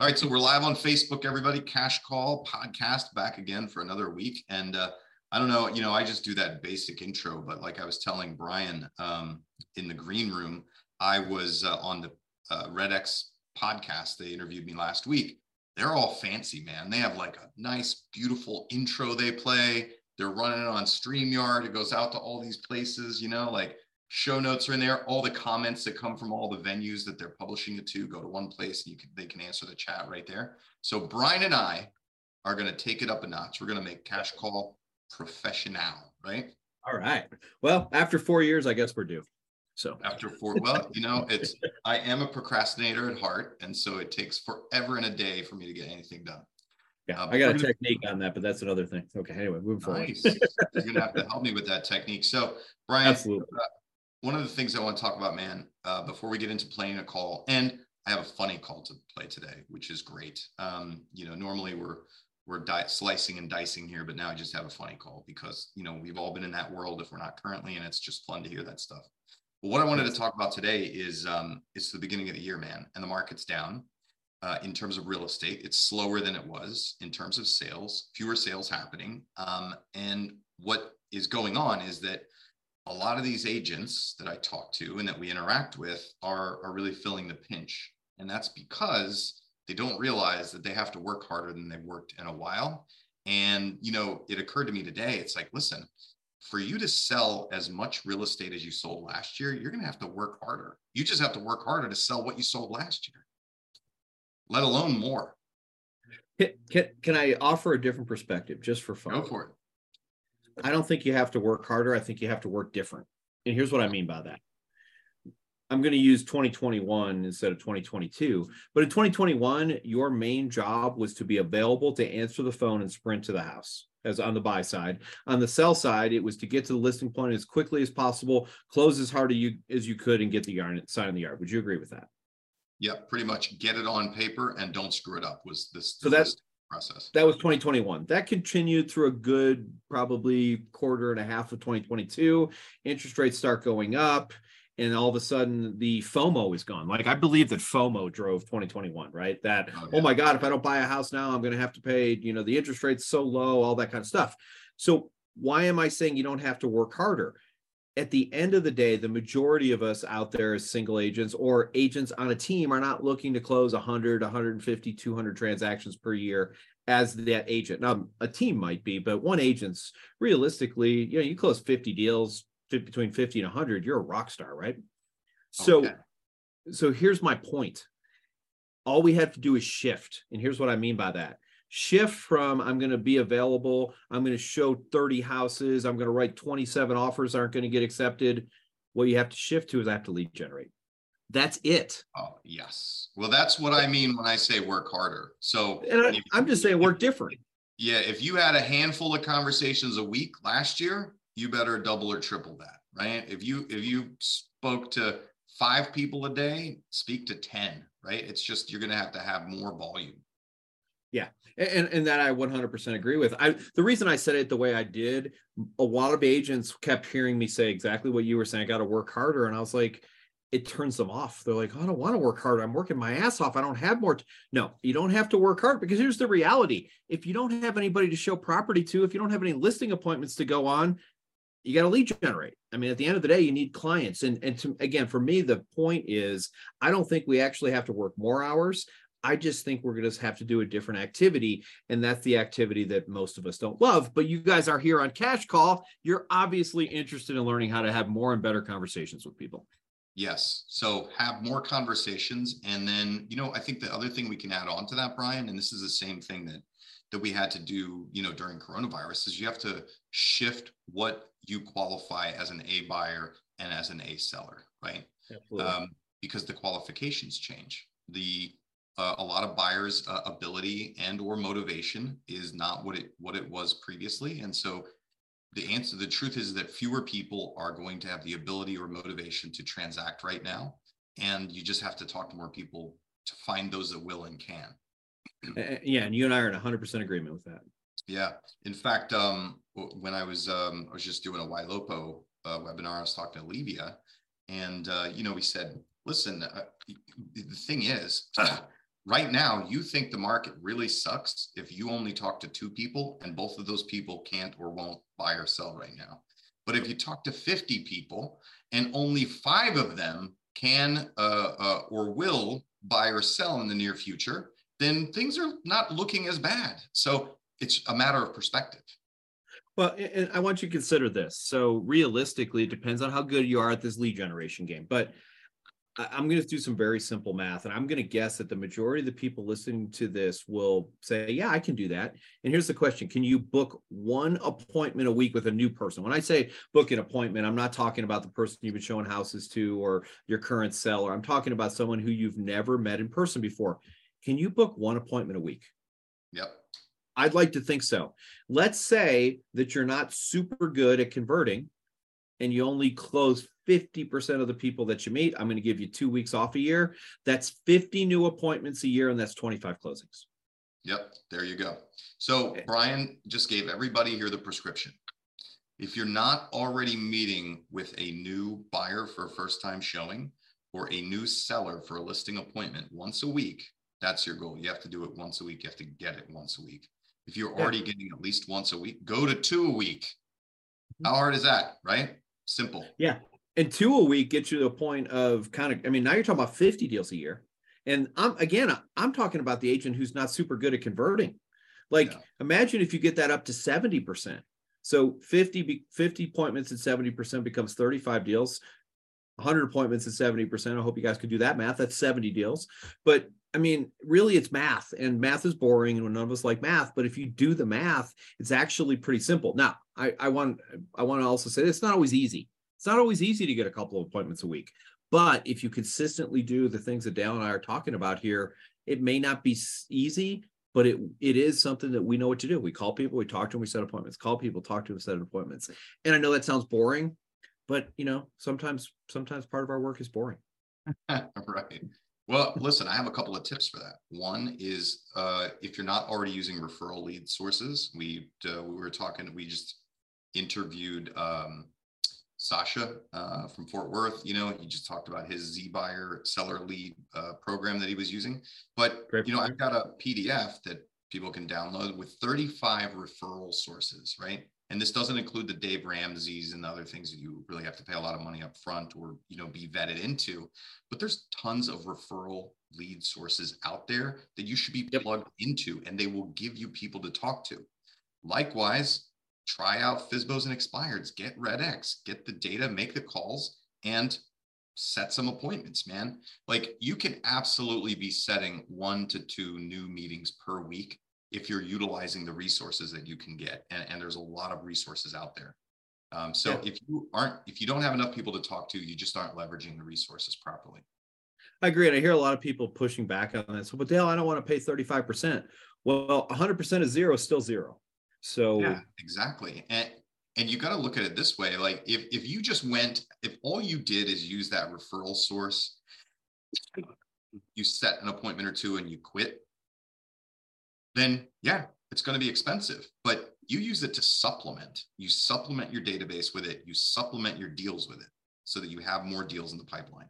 All right, so we're live on Facebook, everybody. Cash Call podcast back again for another week. And uh, I don't know, you know, I just do that basic intro, but like I was telling Brian um, in the green room, I was uh, on the uh, Red X podcast. They interviewed me last week. They're all fancy, man. They have like a nice, beautiful intro they play. They're running it on StreamYard. It goes out to all these places, you know, like show notes are in there all the comments that come from all the venues that they're publishing it to go to one place and you can they can answer the chat right there so brian and i are going to take it up a notch we're going to make cash call professional right all right well after four years i guess we're due so after four well you know it's i am a procrastinator at heart and so it takes forever and a day for me to get anything done yeah, uh, I got a technique on that, but that's another thing. Okay, anyway, moving nice. forward. You're gonna have to help me with that technique. So, Brian, Absolutely. Uh, one of the things I want to talk about, man, uh, before we get into playing a call, and I have a funny call to play today, which is great. Um, you know, normally we're we're di- slicing and dicing here, but now I just have a funny call because you know we've all been in that world if we're not currently, and it's just fun to hear that stuff. But what I wanted to talk about today is um, it's the beginning of the year, man, and the market's down. Uh, in terms of real estate, it's slower than it was in terms of sales, fewer sales happening. Um, and what is going on is that a lot of these agents that I talk to and that we interact with are, are really feeling the pinch. And that's because they don't realize that they have to work harder than they've worked in a while. And, you know, it occurred to me today, it's like, listen, for you to sell as much real estate as you sold last year, you're going to have to work harder. You just have to work harder to sell what you sold last year, let alone more. Can, can I offer a different perspective just for fun? Go for it. I don't think you have to work harder. I think you have to work different. And here's what I mean by that. I'm going to use 2021 instead of 2022. But in 2021, your main job was to be available to answer the phone and sprint to the house as on the buy side. On the sell side, it was to get to the listing point as quickly as possible, close as hard as you, as you could, and get the yarn sign in the yard. Would you agree with that? Yeah, pretty much get it on paper and don't screw it up was this. So that's process. That was 2021. That continued through a good probably quarter and a half of 2022. Interest rates start going up and all of a sudden the FOMO is gone. Like I believe that FOMO drove 2021, right? That oh, yeah. oh my god, if I don't buy a house now, I'm going to have to pay, you know, the interest rate's so low, all that kind of stuff. So why am I saying you don't have to work harder? At the end of the day, the majority of us out there as single agents or agents on a team are not looking to close 100, 150, 200 transactions per year as that agent. Now, a team might be, but one agent's realistically, you know, you close 50 deals between 50 and 100, you're a rock star, right? So, okay. so here's my point. All we have to do is shift. And here's what I mean by that shift from I'm going to be available, I'm going to show 30 houses, I'm going to write 27 offers aren't going to get accepted. What you have to shift to is I have to lead generate. That's it. Oh, yes. Well, that's what I mean when I say work harder. So and I, am just saying work different. Yeah. If you had a handful of conversations a week last year, you better double or triple that, right? If you if you spoke to five people a day, speak to 10, right? It's just you're gonna have to have more volume. Yeah. And, and that I 100% agree with. I the reason I said it the way I did, a lot of agents kept hearing me say exactly what you were saying. I got to work harder, and I was like, it turns them off. They're like, I don't want to work hard. I'm working my ass off. I don't have more. T-. No, you don't have to work hard because here's the reality. If you don't have anybody to show property to, if you don't have any listing appointments to go on, you got to lead generate. I mean, at the end of the day, you need clients. And, and to, again, for me, the point is, I don't think we actually have to work more hours. I just think we're going to have to do a different activity. And that's the activity that most of us don't love. But you guys are here on Cash Call. You're obviously interested in learning how to have more and better conversations with people. Yes. So have more conversations. And then, you know, I think the other thing we can add on to that, Brian, and this is the same thing that that we had to do, you know, during coronavirus is you have to shift what you qualify as an A buyer and as an A seller, right? Um, because the qualifications change. The uh, a lot of buyers' uh, ability and or motivation is not what it what it was previously, and so the answer the truth is that fewer people are going to have the ability or motivation to transact right now. And you just have to talk to more people to find those that will and can. Yeah and you and i are in 100% agreement with that. Yeah. In fact um, when i was um, i was just doing a ylopo uh, webinar i was talking to levia and uh, you know we said listen uh, the thing is right now you think the market really sucks if you only talk to two people and both of those people can't or won't buy or sell right now. But if you talk to 50 people and only five of them can uh, uh, or will buy or sell in the near future, then things are not looking as bad. So it's a matter of perspective. Well, and I want you to consider this. So realistically, it depends on how good you are at this lead generation game. But I'm going to do some very simple math, and I'm going to guess that the majority of the people listening to this will say, Yeah, I can do that. And here's the question Can you book one appointment a week with a new person? When I say book an appointment, I'm not talking about the person you've been showing houses to or your current seller. I'm talking about someone who you've never met in person before. Can you book one appointment a week? Yep. I'd like to think so. Let's say that you're not super good at converting and you only close 50% of the people that you meet. I'm going to give you two weeks off a year. That's 50 new appointments a year, and that's 25 closings. Yep, there you go. So, Brian just gave everybody here the prescription. If you're not already meeting with a new buyer for a first time showing or a new seller for a listing appointment once a week, that's your goal. You have to do it once a week. You have to get it once a week. If you're already getting at least once a week, go to two a week. Mm-hmm. How hard is that, right? Simple. Yeah. And two a week gets you to the point of kind of i mean now you're talking about 50 deals a year. And i'm again i'm talking about the agent who's not super good at converting. Like yeah. imagine if you get that up to 70% so 50 50 appointments at 70% becomes 35 deals 100 appointments at 70% i hope you guys could do that math that's 70 deals but i mean really it's math and math is boring and none of us like math but if you do the math it's actually pretty simple now i, I want i want to also say it's not always easy it's not always easy to get a couple of appointments a week, but if you consistently do the things that Dale and I are talking about here, it may not be easy, but it it is something that we know what to do. We call people, we talk to them, we set appointments. Call people, talk to them, set appointments. And I know that sounds boring, but you know, sometimes sometimes part of our work is boring. right. Well, listen, I have a couple of tips for that. One is uh, if you're not already using referral lead sources, we uh, we were talking, we just interviewed um, Sasha uh, from Fort Worth. You know, he just talked about his Z Buyer seller lead uh, program that he was using. But Great you know, I've got a PDF that people can download with 35 referral sources, right? And this doesn't include the Dave Ramsey's and the other things that you really have to pay a lot of money up front or you know be vetted into. But there's tons of referral lead sources out there that you should be plugged into, and they will give you people to talk to. Likewise, try out FSBOs and expireds, get Red X, get the data, make the calls, and set some appointments, man. Like you can absolutely be setting one to two new meetings per week if you're utilizing the resources that you can get. And, and there's a lot of resources out there. Um, so yeah. if you aren't, if you don't have enough people to talk to, you just aren't leveraging the resources properly. I agree. And I hear a lot of people pushing back on this. Well, but Dale, I don't want to pay 35%. Well, 100% of zero is still zero. So yeah, exactly. And and you got to look at it this way: like if if you just went, if all you did is use that referral source, you set an appointment or two and you quit, then yeah, it's going to be expensive. But you use it to supplement. You supplement your database with it. You supplement your deals with it, so that you have more deals in the pipeline.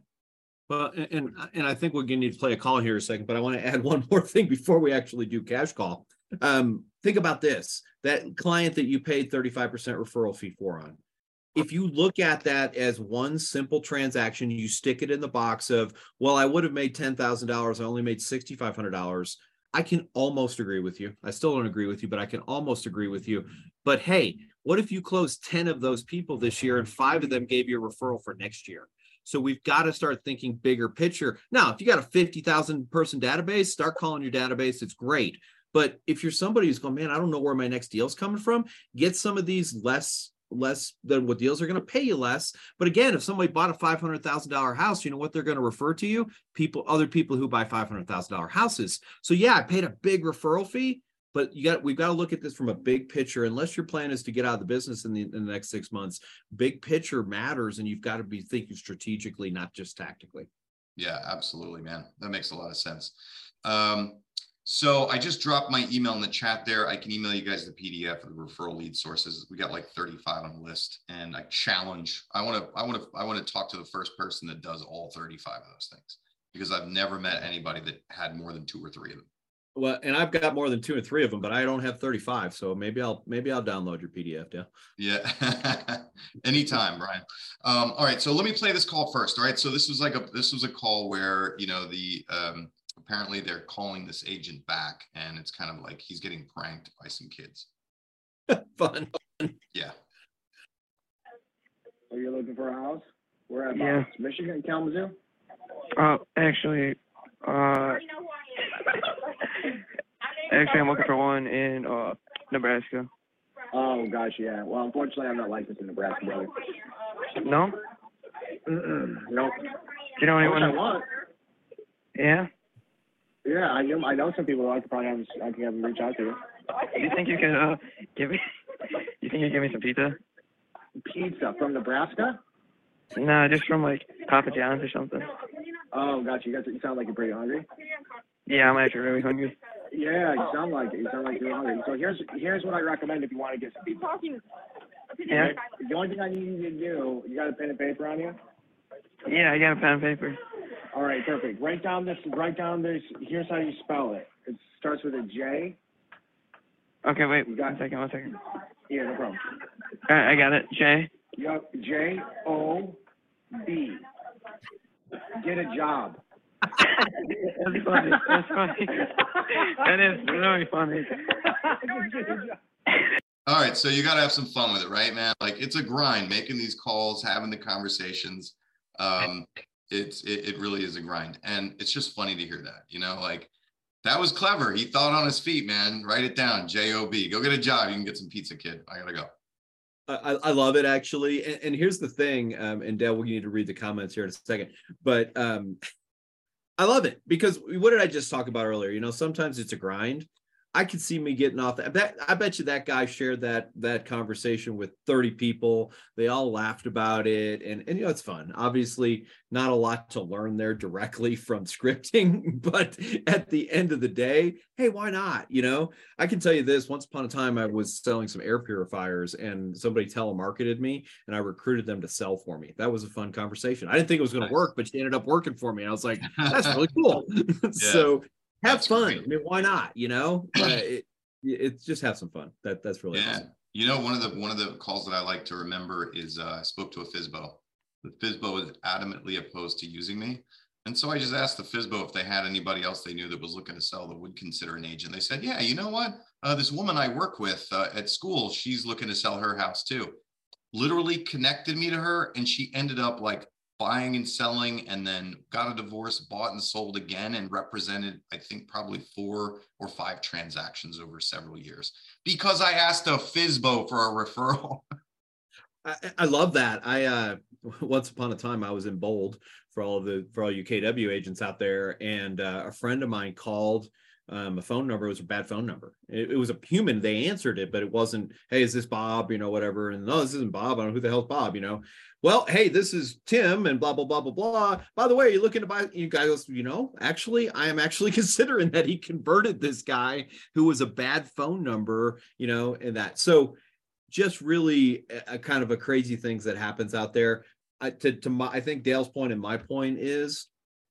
Well, and and I think we're going to need to play a call here a second, but I want to add one more thing before we actually do cash call. Um, think about this that client that you paid 35% referral fee for on. If you look at that as one simple transaction, you stick it in the box of, well, I would have made $10,000, I only made $6,500. I can almost agree with you. I still don't agree with you, but I can almost agree with you. But hey, what if you close 10 of those people this year and five of them gave you a referral for next year? So we've got to start thinking bigger picture. Now, if you got a 50,000 person database, start calling your database. It's great. But if you're somebody who's going, man, I don't know where my next deal's coming from, get some of these less less than what deals are going to pay you less. But again, if somebody bought a five hundred thousand dollar house, you know what they're going to refer to you? People, other people who buy five hundred thousand dollar houses. So yeah, I paid a big referral fee, but you got we've got to look at this from a big picture. Unless your plan is to get out of the business in the, in the next six months, big picture matters, and you've got to be thinking strategically, not just tactically. Yeah, absolutely, man. That makes a lot of sense. Um, so I just dropped my email in the chat there. I can email you guys the PDF of the referral lead sources. We got like 35 on the list, and I challenge. I want to. I want to. I want to talk to the first person that does all 35 of those things. because I've never met anybody that had more than two or three of them. Well, and I've got more than two or three of them, but I don't have 35. So maybe I'll maybe I'll download your PDF, yeah. Yeah. Anytime, Brian. Um, all right. So let me play this call first. All right. So this was like a this was a call where you know the um apparently they're calling this agent back and it's kind of like he's getting pranked by some kids. Fun. Yeah. Are you looking for a house? Where at? Yeah. Michigan, Kalamazoo? Uh, actually, uh, actually, I'm looking for one in uh Nebraska. Oh gosh, yeah. Well, unfortunately, I'm not licensed in Nebraska, brother. No. Mm-mm. Nope. Do you know anyone? I want. Yeah. Yeah, I know. I know some people. I could probably have. I can have them reach out to you. You think you can uh give me? You think you can give me some pizza? Pizza from Nebraska? Nah, just from like Papa John's or something. Oh, gotcha. You guys, you sound like you're pretty hungry. Yeah, I'm actually really hungry. Yeah, you sound like it. You sound like you're hungry. So here's here's what I recommend if you want to get some pizza. Yeah. The only thing I need you to do, you got a pen and paper on you? Yeah, I got a pen and paper. All right, perfect. Write down this. Write down this. Here's how you spell it. It starts with a J. Okay, wait. You got- one second. One second. Yeah, no problem. All right, I got it. J. Yep, J O B. Get a job. That's funny. That's funny. that is really funny. All right, so you got to have some fun with it, right, man? Like it's a grind making these calls, having the conversations. Um, it's it, it really is a grind, and it's just funny to hear that. You know, like that was clever. He thought on his feet, man. Write it down. J O B. Go get a job. You can get some pizza, kid. I gotta go. I, I love it actually. And, and here's the thing, um, and Dale, we need to read the comments here in a second, but um, I love it because what did I just talk about earlier? You know, sometimes it's a grind. I could see me getting off that. that. I bet you that guy shared that that conversation with 30 people. They all laughed about it, and and you know it's fun. Obviously, not a lot to learn there directly from scripting, but at the end of the day, hey, why not? You know, I can tell you this. Once upon a time, I was selling some air purifiers, and somebody telemarketed me, and I recruited them to sell for me. That was a fun conversation. I didn't think it was going to work, but she ended up working for me. And I was like, that's really cool. Yeah. so have fun. Great. I mean, why not? You know, it, it's just have some fun. That that's really yeah. Awesome. You know, one of the one of the calls that I like to remember is uh, I spoke to a FSBO. The FSBO was adamantly opposed to using me. And so I just asked the FSBO if they had anybody else they knew that was looking to sell that would consider an agent. They said, yeah, you know what? Uh, this woman I work with uh, at school, she's looking to sell her house too. Literally connected me to her, and she ended up like buying and selling and then got a divorce, bought and sold again, and represented, I think, probably four or five transactions over several years because I asked a FSBO for a referral. I, I, love that. I uh once upon a time I was in bold for all of the for all you KW agents out there, and uh, a friend of mine called um, a phone number was a bad phone number. It, it, was a human. They answered it, but it wasn't, hey, is this Bob? You know, whatever. And no, this isn't Bob. I don't know who the hell's Bob, you know well, hey, this is Tim and blah, blah, blah, blah, blah. By the way, you're looking to buy, you guys, you know, actually, I am actually considering that he converted this guy who was a bad phone number, you know, and that. So just really a, a kind of a crazy things that happens out there. I, to, to my, I think Dale's point and my point is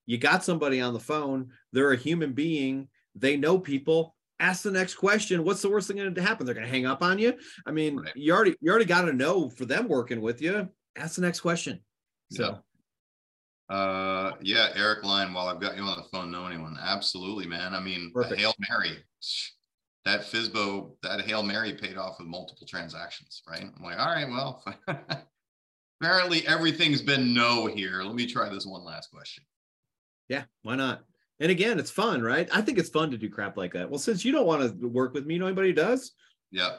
you got somebody on the phone, they're a human being, they know people, ask the next question what's the worst thing going to happen they're going to hang up on you i mean right. you already you already got to know for them working with you ask the next question. So. Yeah. Uh, yeah, Eric Line. While I've got you on the phone, know anyone? Absolutely, man. I mean, Hail Mary. That FSBO, that Hail Mary paid off with multiple transactions, right? I'm like, all right, well, apparently everything's been no here. Let me try this one last question. Yeah, why not? And again, it's fun, right? I think it's fun to do crap like that. Well, since you don't want to work with me, you know anybody does? Yeah.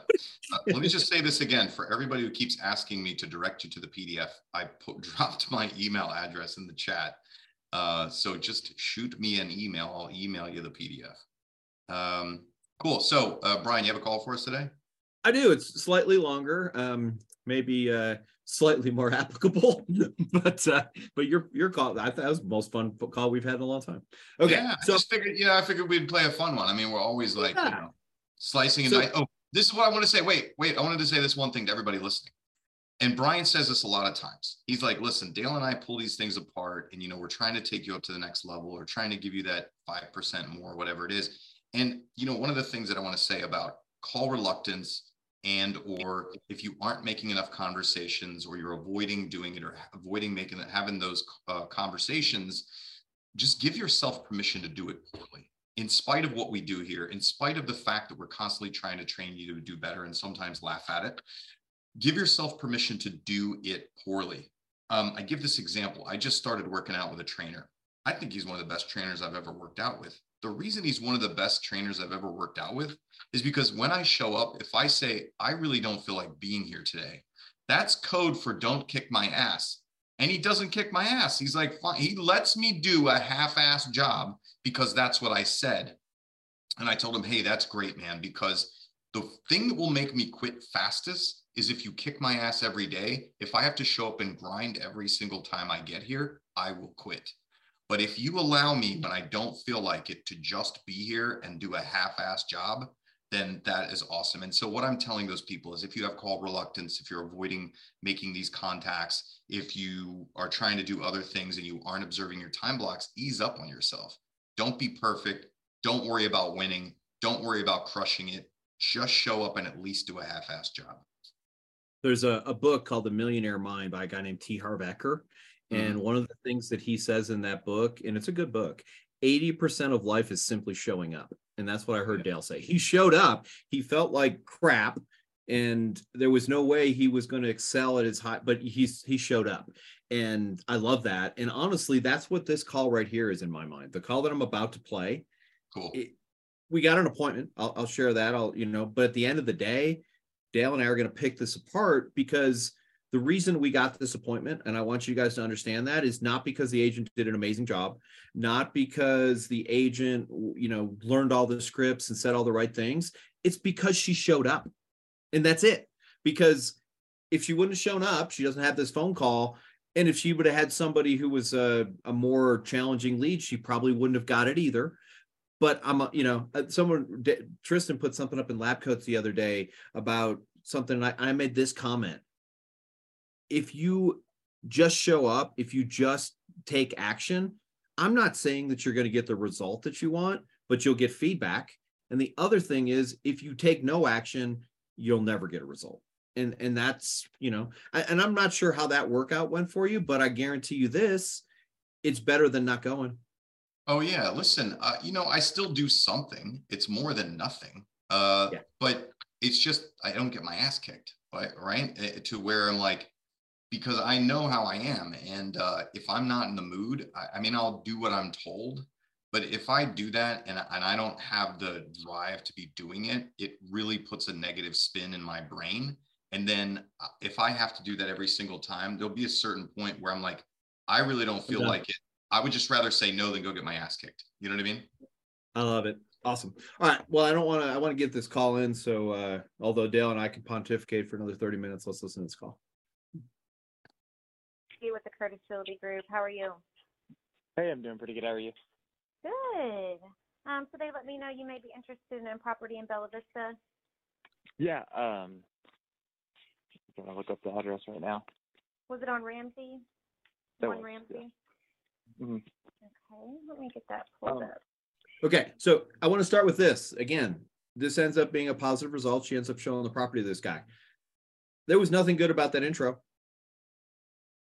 Uh, let me just say this again for everybody who keeps asking me to direct you to the PDF. I put, dropped my email address in the chat. Uh, so just shoot me an email. I'll email you the PDF. Um, cool. So, uh, Brian, you have a call for us today? I do. It's slightly longer, um, maybe uh, slightly more applicable, but uh, but your your call I that was the most fun call we've had in a long time. Okay, yeah, so I just figured, yeah, I figured we'd play a fun one. I mean, we're always like, yeah. you know, slicing and so, Oh, this is what I want to say. Wait, wait. I wanted to say this one thing to everybody listening. and Brian says this a lot of times. He's like, listen, Dale and I pull these things apart, and you know, we're trying to take you up to the next level or trying to give you that 5% more, whatever it is. And you know, one of the things that I want to say about call reluctance and or if you aren't making enough conversations or you're avoiding doing it or avoiding making it having those uh, conversations just give yourself permission to do it poorly. In spite of what we do here in spite of the fact that we're constantly trying to train you to do better and sometimes laugh at it give yourself permission to do it poorly. Um, i give this example. I just started working out with a trainer. I think he's one of the best trainers i've ever worked out with the reason he's one of the best trainers I've ever worked out with is because when I show up, if I say, I really don't feel like being here today, that's code for don't kick my ass. And he doesn't kick my ass. He's like, fine. He lets me do a half ass job because that's what I said. And I told him, hey, that's great, man, because the thing that will make me quit fastest is if you kick my ass every day. If I have to show up and grind every single time I get here, I will quit. But if you allow me when I don't feel like it to just be here and do a half-ass job, then that is awesome. And so what I'm telling those people is if you have call reluctance, if you're avoiding making these contacts, if you are trying to do other things and you aren't observing your time blocks, ease up on yourself. Don't be perfect. Don't worry about winning. Don't worry about crushing it. Just show up and at least do a half-ass job. There's a, a book called The Millionaire Mind by a guy named T. Harv Eker. And mm-hmm. one of the things that he says in that book, and it's a good book, 80% of life is simply showing up. And that's what I heard Dale say. He showed up, he felt like crap, and there was no way he was going to excel at his high, but he's he showed up. And I love that. And honestly, that's what this call right here is in my mind. The call that I'm about to play. Cool. It, we got an appointment. I'll, I'll share that. I'll, you know, but at the end of the day, Dale and I are going to pick this apart because the reason we got this appointment, and I want you guys to understand that, is not because the agent did an amazing job, not because the agent, you know, learned all the scripts and said all the right things. It's because she showed up. And that's it. Because if she wouldn't have shown up, she doesn't have this phone call. And if she would have had somebody who was a, a more challenging lead, she probably wouldn't have got it either but I'm, you know, uh, someone, Tristan put something up in lab coats the other day about something. I, I made this comment if you just show up, if you just take action, I'm not saying that you're going to get the result that you want, but you'll get feedback. And the other thing is, if you take no action, you'll never get a result. And and that's you know, and I'm not sure how that workout went for you, but I guarantee you this, it's better than not going. Oh yeah, listen, uh, you know, I still do something. It's more than nothing. Uh, yeah. but it's just I don't get my ass kicked, right? Right? Eh, to where I'm like, because I know how I am. And uh, if I'm not in the mood, I, I, mean, I'll do what I'm told. But if I do that and, and I don't have the drive to be doing it, it really puts a negative spin in my brain. And then uh, if I have to do that every single time, there'll be a certain point where I'm like, I really don't feel like it. I would just rather say no than go get my ass kicked. You know what I mean? I love it. Awesome. All right. Well, I don't want to. I want to get this call in. So, uh, although Dale and I can pontificate for another thirty minutes, let's listen to this call with the Curtis Realty Group. How are you? Hey, I'm doing pretty good. How are you? Good. Um, so they let me know you may be interested in property in Bella Vista. Yeah. Um, I'm gonna look up the address right now. Was it on Ramsey? That One was, Ramsey. Yeah. Mm-hmm. Okay, let me get that pulled um, up. Okay, so I want to start with this again. This ends up being a positive result. She ends up showing the property to this guy. There was nothing good about that intro.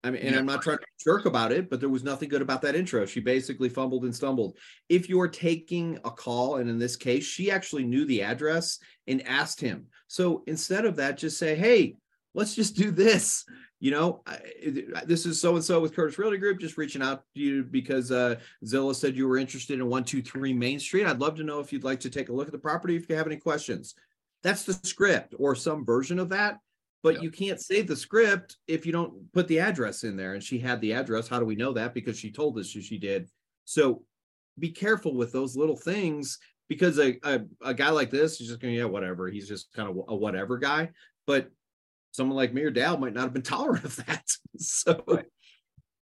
I mean, and yeah. I'm not trying to jerk about it, but there was nothing good about that intro. She basically fumbled and stumbled. If you're taking a call, and in this case, she actually knew the address and asked him. So instead of that, just say, hey, let's just do this. You know, I, this is so and so with Curtis Realty Group, just reaching out to you because uh, Zillow said you were interested in 123 Main Street. I'd love to know if you'd like to take a look at the property if you have any questions. That's the script or some version of that but yeah. you can't save the script if you don't put the address in there. And she had the address. How do we know that? Because she told us she did. So be careful with those little things because a, a, a guy like this is just going, yeah, whatever. He's just kind of a whatever guy. But someone like me or Dale might not have been tolerant of that. so, right.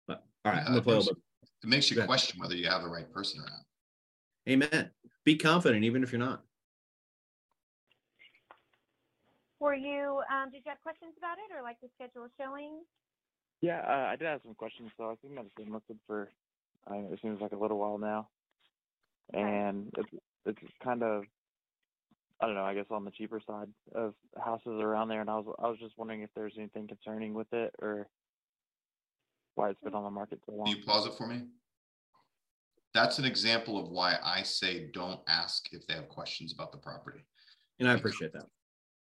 But, all right, yeah, it, makes, it makes you question whether you have the right person or not. Amen. Be confident, even if you're not. Were you, um, did you have questions about it or like to schedule a showing? Yeah, uh, I did have some questions. So I think that's been listed for uh, it seems like a little while now, Okay. and it's it's kind of I don't know. I guess on the cheaper side of houses around there, and I was I was just wondering if there's anything concerning with it or why it's been on the market so Can you pause it for me? That's an example of why I say don't ask if they have questions about the property. And I appreciate that.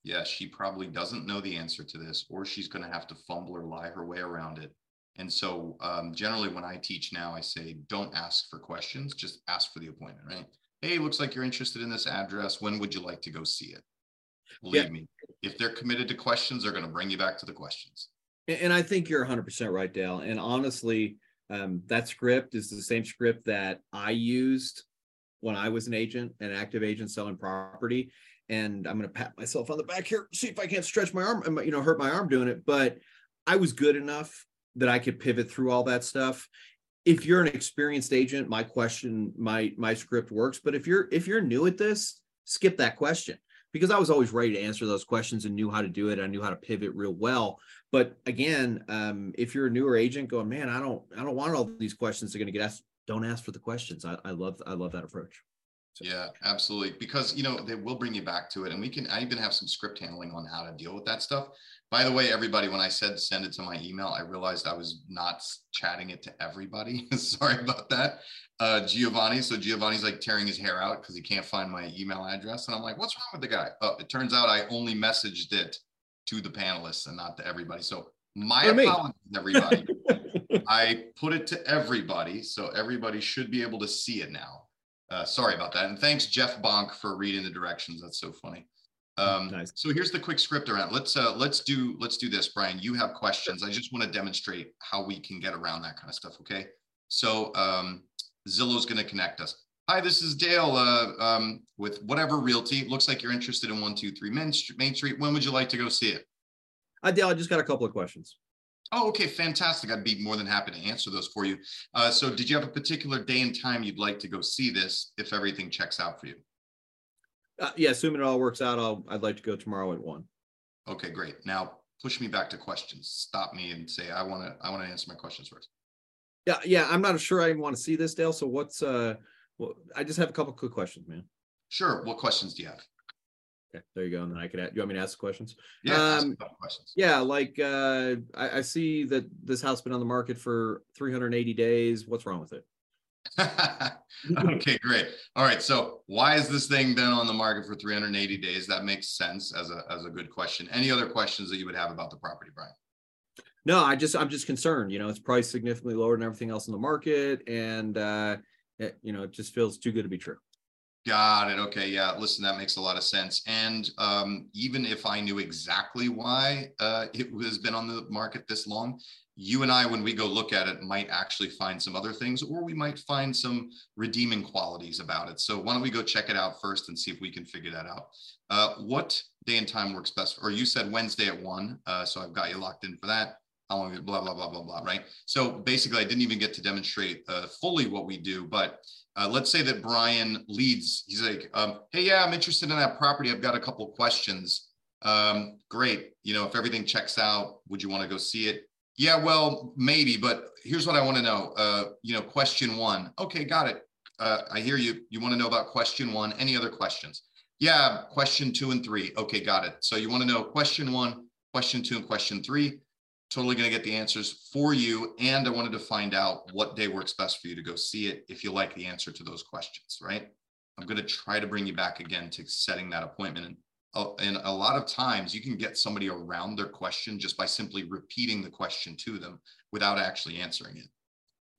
Yeah, she probably doesn't know the answer to this, or she's gonna have to fumble or lie her way around it. And so um, generally when I teach now, I say, don't ask for questions, just ask for the appointment, right? Hey, looks like you're interested in this address. When would you like to go see it? Believe me, if they're committed to questions, they're gonna bring you back to the questions. And, and I think you're 100% right, Dale. And honestly, um, that script is the same script that I used when I was an agent, an active agent selling property. And I'm going to pat myself on the back here, see if I can't stretch my arm, you know, hurt my arm doing it. But I was good enough that I could pivot through all that stuff. If you're an experienced agent, my question, my my script works. But if you're if you're new at this, skip that question because I was always ready to answer those questions and knew how to do it. I knew how to pivot real well. But again, um, if you're a newer agent going, man, I don't, I don't want all these questions are going to get asked. Don't ask for the questions. I, I love, I love that approach. Yeah, absolutely. Because you know they will bring you back to it, and we can. I even have some script handling on how to deal with that stuff. By the way, everybody, when I said send it to my email, I realized I was not chatting it to everybody. Sorry about that, uh, Giovanni. So Giovanni's like tearing his hair out because he can't find my email address, and I'm like, what's wrong with the guy? Oh, it turns out I only messaged it to the panelists and not to everybody. So my me. apologies, everybody. I put it to everybody, so everybody should be able to see it now. Uh, sorry about that. And thanks, Jeff Bonk, for reading the directions. That's so funny. Um, Nice. So here's the quick script around. Let's uh, let's do let's do this, Brian. You have questions. I just want to demonstrate how we can get around that kind of stuff. Okay. So um, Zillow's going to connect us. Hi, this is Dale uh, um, with whatever realty. Looks like you're interested in one two three Main Street. Main Street. When would you like to go see it? Uh, Dale, I just got a couple of questions. Oh, okay, fantastic. I'd be more than happy to answer those for you. Uh, so did you have a particular day and time you'd like to go see this if everything checks out for you? Uh, yeah, assuming it all works out, I'll, I'd like to go tomorrow at one. Okay, great. Now push me back to questions. Stop me and say, I want to, I want to answer my questions first. Yeah, yeah, I'm not sure I even want to see this, Dale. So what's, uh, well, I just have a couple quick questions, man. Sure. What questions do you have? Okay, there you go. And then I could, a- you want me to ask the questions? Yeah, Um, questions. Yeah, like, uh, I, I see that this house been on the market for 380 days. What's wrong with it? okay, great. All right. So why has this thing been on the market for 380 days? That makes sense as a, as a good question. Any other questions that you would have about the property, Brian? No, I just, I'm just concerned, you know, it's priced significantly lower than everything else in the market and, uh, it, you know, it just feels too good to be true. Got it. Okay. Yeah. Listen, that makes a lot of sense. And um, even if I knew exactly why uh, it has been on the market this long, you and I, when we go look at it, might actually find some other things, or we might find some redeeming qualities about it. So why don't we go check it out first and see if we can figure that out? Uh, what day and time works best? Or you said Wednesday at one, uh, so I've got you locked in for that. How long? Blah blah blah blah blah. Right. So basically, I didn't even get to demonstrate uh, fully what we do, but uh, let's say that Brian leads. He's like, um, "Hey, yeah, I'm interested in that property. I've got a couple questions. Um, great. You know, if everything checks out, would you want to go see it? Yeah, well, maybe. But here's what I want to know. Uh, you know, question one. Okay, got it. Uh, I hear you. You want to know about question one. Any other questions? Yeah, question two and three. Okay, got it. So you want to know question one, question two, and question three totally going to get the answers for you. And I wanted to find out what day works best for you to go see it if you like the answer to those questions, right? I'm going to try to bring you back again to setting that appointment. And, uh, and a lot of times you can get somebody around their question just by simply repeating the question to them without actually answering it.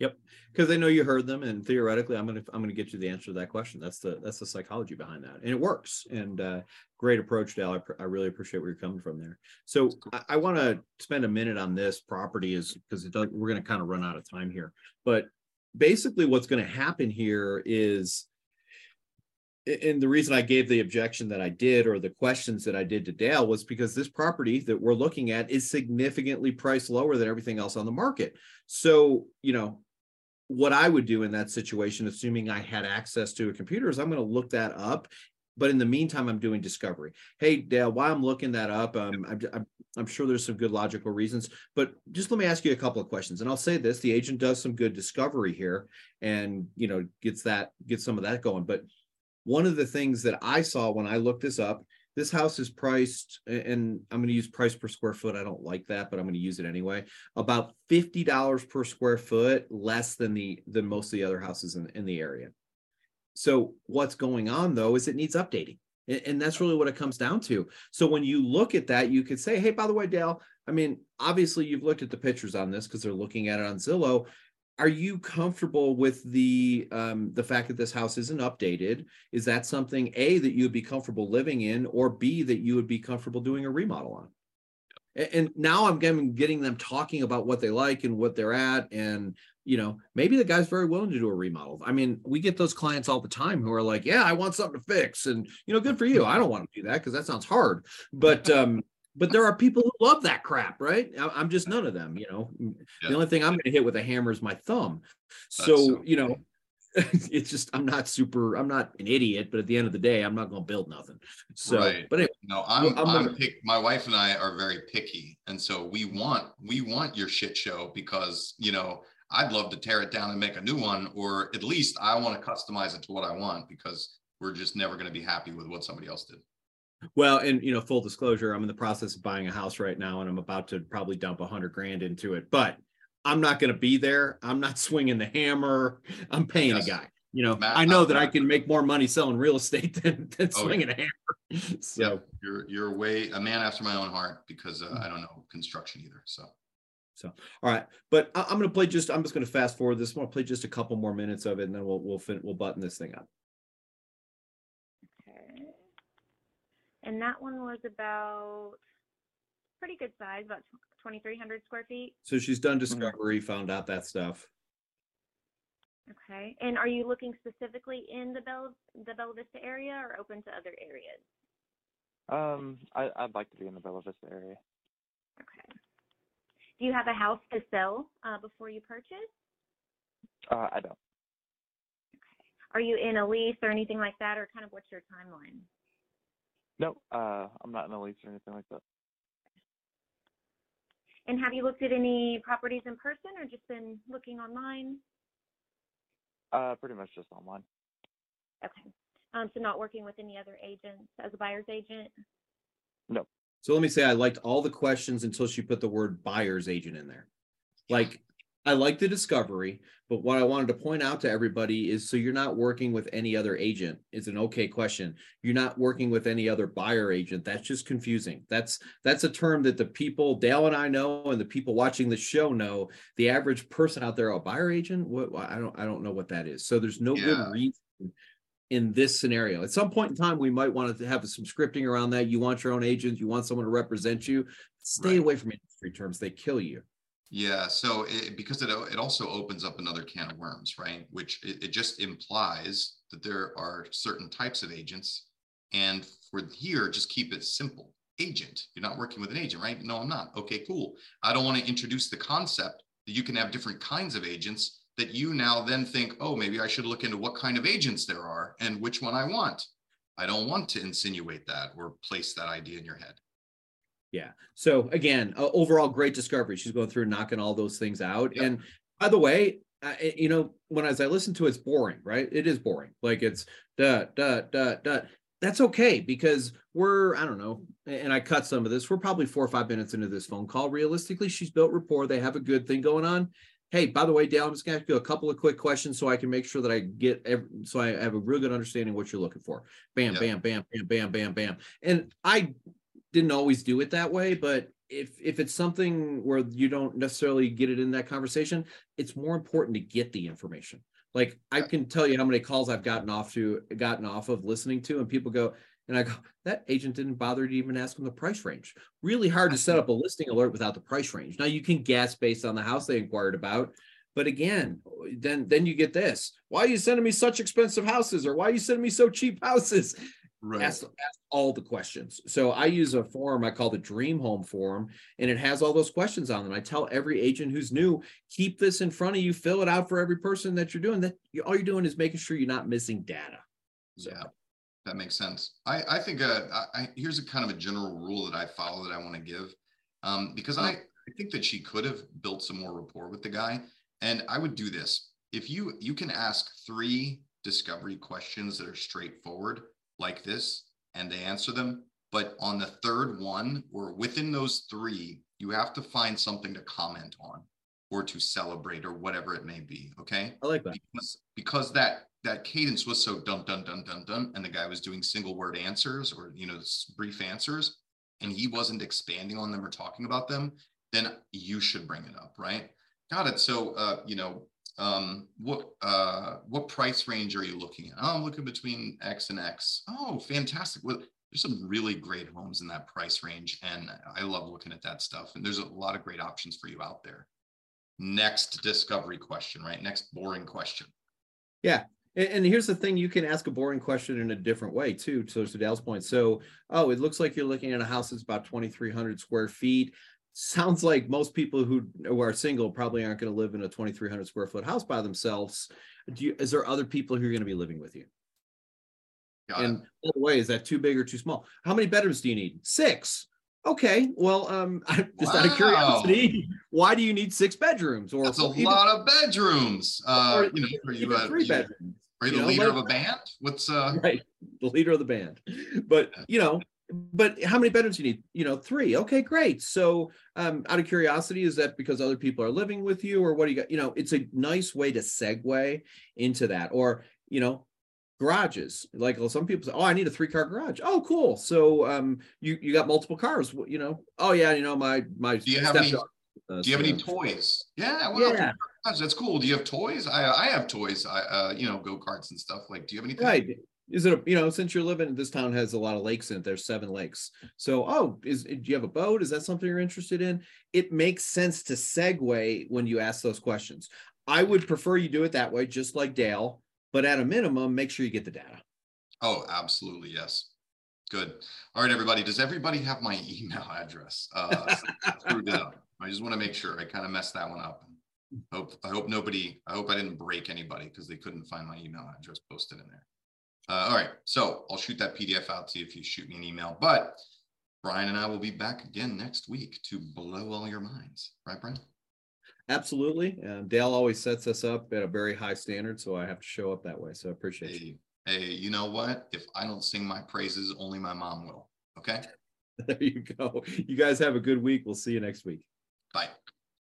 Yep, because they know you heard them, and theoretically, I'm gonna I'm gonna get you the answer to that question. That's the that's the psychology behind that, and it works. And uh, great approach, Dale. I, pr- I really appreciate where you're coming from there. So I, I want to spend a minute on this property, is because we're gonna kind of run out of time here. But basically, what's to happen here is and the reason I gave the objection that I did or the questions that I did to Dale was because this property that we're looking at is significantly priced lower than everything else on the market. So, you know, what I would do in that situation, assuming I had access to a computer, is I'm going to look that up but in the meantime, I'm doing discovery. Hey, Dale, while I'm looking that up, um, I'm, I'm, I'm sure there's some good logical reasons, but just let me ask you a couple of questions. And I'll say this: the agent does some good discovery here, and you know gets that gets some of that going. But one of the things that I saw when I looked this up, this house is priced, and I'm going to use price per square foot. I don't like that, but I'm going to use it anyway. About fifty dollars per square foot less than the than most of the other houses in, in the area. So what's going on though is it needs updating. And that's really what it comes down to. So when you look at that, you could say, hey, by the way, Dale, I mean, obviously you've looked at the pictures on this because they're looking at it on Zillow. Are you comfortable with the um, the fact that this house isn't updated? Is that something A that you would be comfortable living in, or B that you would be comfortable doing a remodel on? And now I'm getting, getting them talking about what they like and what they're at, and you know, maybe the guy's very willing to do a remodel. I mean, we get those clients all the time who are like, yeah, I want something to fix. And, you know, good for you. I don't want to do that because that sounds hard. But, um, but there are people who love that crap, right? I'm just none of them, you know. Yeah. The only thing I'm going to hit with a hammer is my thumb. So, so, you know, it's just I'm not super. I'm not an idiot, but at the end of the day, I'm not going to build nothing. So, right. but anyway, no, I'm. I'm, I'm pick, my wife and I are very picky, and so we want we want your shit show because you know I'd love to tear it down and make a new one, or at least I want to customize it to what I want because we're just never going to be happy with what somebody else did. Well, and you know, full disclosure, I'm in the process of buying a house right now, and I'm about to probably dump a hundred grand into it. But I'm not going to be there. I'm not swinging the hammer. I'm paying yes. a guy. You know, Matt, I know that I can make more money selling real estate than, than oh, swinging yeah. a hammer. So yeah, you're you're way a man after my own heart because uh, I don't know construction either. So so, all right, but I, am going to play just. I'm just going to fast forward this. I'm going to play just a couple more minutes of it, and then we'll we'll fin- we'll button this thing up. And that one was about pretty good size, about 2,300 square feet. So she's done mm-hmm. discovery, mm-hmm. found out that stuff. Okay. And are you looking specifically in the Bella the Bella Vista area, or open to other areas? Um, I, I'd like to be in the Bella Vista area. Okay. Do you have a house to sell uh, before you purchase? Uh, I don't. Okay. Are you in a lease or anything like that, or kind of what's your timeline? No, uh, I'm not in a lease or anything like that. And have you looked at any properties in person, or just been looking online? Uh, pretty much just online. Okay. Um, so not working with any other agents as a buyer's agent? No. So let me say I liked all the questions until she put the word buyer's agent in there. Like I like the discovery, but what I wanted to point out to everybody is so you're not working with any other agent is an okay question. You're not working with any other buyer agent. That's just confusing. That's that's a term that the people Dale and I know and the people watching the show know. The average person out there, a buyer agent, what I don't I don't know what that is. So there's no yeah. good reason in this scenario. At some point in time, we might want to have some scripting around that. You want your own agent, you want someone to represent you. Stay right. away from industry terms; they kill you. Yeah, so it, because it it also opens up another can of worms, right? Which it, it just implies that there are certain types of agents, and for here, just keep it simple. Agent, you're not working with an agent, right? No, I'm not. Okay, cool. I don't want to introduce the concept that you can have different kinds of agents that you now then think, oh, maybe I should look into what kind of agents there are and which one I want. I don't want to insinuate that or place that idea in your head. Yeah. So again, uh, overall, great discovery. She's going through knocking all those things out. Yep. And by the way, uh, you know, when as I listen to it, it's boring, right? It is boring. Like it's da da da da. That's okay because we're I don't know, and I cut some of this. We're probably four or five minutes into this phone call. Realistically, she's built rapport. They have a good thing going on hey, by the way, Dale, I'm just going to ask you a couple of quick questions so I can make sure that I get every, so I have a real good understanding what you're looking for. Bam, bam, bam, bam, bam, bam, bam. And I didn't always do it that way, but if if it's something where you don't necessarily get it in that conversation, it's more important to get the information. Like I can tell you how many calls I've gotten off to gotten off of listening to, and people go, and I go, that agent didn't bother to even ask them the price range. Really hard to set up a listing alert without the price range. Now you can guess based on the house they inquired about. But again, then then you get this. Why are you sending me such expensive houses? Or why are you sending me so cheap houses? Right. Ask, ask all the questions. So I use a form I call the Dream Home Form, and it has all those questions on them. I tell every agent who's new, keep this in front of you, fill it out for every person that you're doing. That you, all you're doing is making sure you're not missing data. So. Yeah. That makes sense. I, I think uh, I, I, here's a kind of a general rule that I follow that I want to give, um, because I, I think that she could have built some more rapport with the guy, and I would do this. If you you can ask three discovery questions that are straightforward like this, and they answer them, but on the third one or within those three, you have to find something to comment on or to celebrate or whatever it may be. Okay. I like that. Because, because that that cadence was so dun dun dun dun dun, and the guy was doing single word answers or you know brief answers, and he wasn't expanding on them or talking about them, then you should bring it up, right? Got it. So uh, you know, um, what uh, what price range are you looking at? Oh, I'm looking between X and X. Oh, fantastic. Well, there's some really great homes in that price range, and I love looking at that stuff. And there's a lot of great options for you out there. Next discovery question, right? Next boring question. Yeah, and, here's the thing: you can ask a boring question in a different way too. To, to Dale's point, so oh, it looks like you're looking at a house that's about 2,300 square feet. Sounds like most people who, who are single probably aren't going to live in a 2,300 square foot house by themselves. Do you, is there other people who are going to be living with you? Got and it. by the way, is that too big or too small? How many bedrooms do you need? Six. Okay, well, um, just wow. out of curiosity, why do you need six bedrooms? Or that's a even, lot of bedrooms. Uh, you know, are you a, three bedrooms? Are you, you the know, leader like, of a band? What's uh? Right, the leader of the band. But you know, but how many bedrooms you need? You know, three. Okay, great. So, um, out of curiosity, is that because other people are living with you, or what do you got? You know, it's a nice way to segue into that. Or you know, garages. Like some people say oh i need a three car garage. Oh cool. So um you you got multiple cars. You know oh yeah you know my my do you have any uh, do you have any toys? Yeah well, yeah. that's cool. Do you have toys? I i have toys. I uh you know go-karts and stuff. Like do you have anything? Right is it a you know since you're living this town has a lot of lakes in it there's seven lakes so oh is do you have a boat is that something you're interested in it makes sense to segue when you ask those questions i would prefer you do it that way just like dale but at a minimum, make sure you get the data. Oh, absolutely. Yes. Good. All right, everybody. Does everybody have my email address? Uh, up. I just want to make sure I kind of messed that one up. Hope I hope nobody. I hope I didn't break anybody because they couldn't find my email address posted in there. Uh, all right, so I'll shoot that PDF out to you if you shoot me an email. But Brian and I will be back again next week to blow all your minds. Right, Brian? Absolutely. And Dale always sets us up at a very high standard, so I have to show up that way. So I appreciate hey, you. Hey, you know what? If I don't sing my praises, only my mom will. Okay. there you go. You guys have a good week. We'll see you next week. Bye.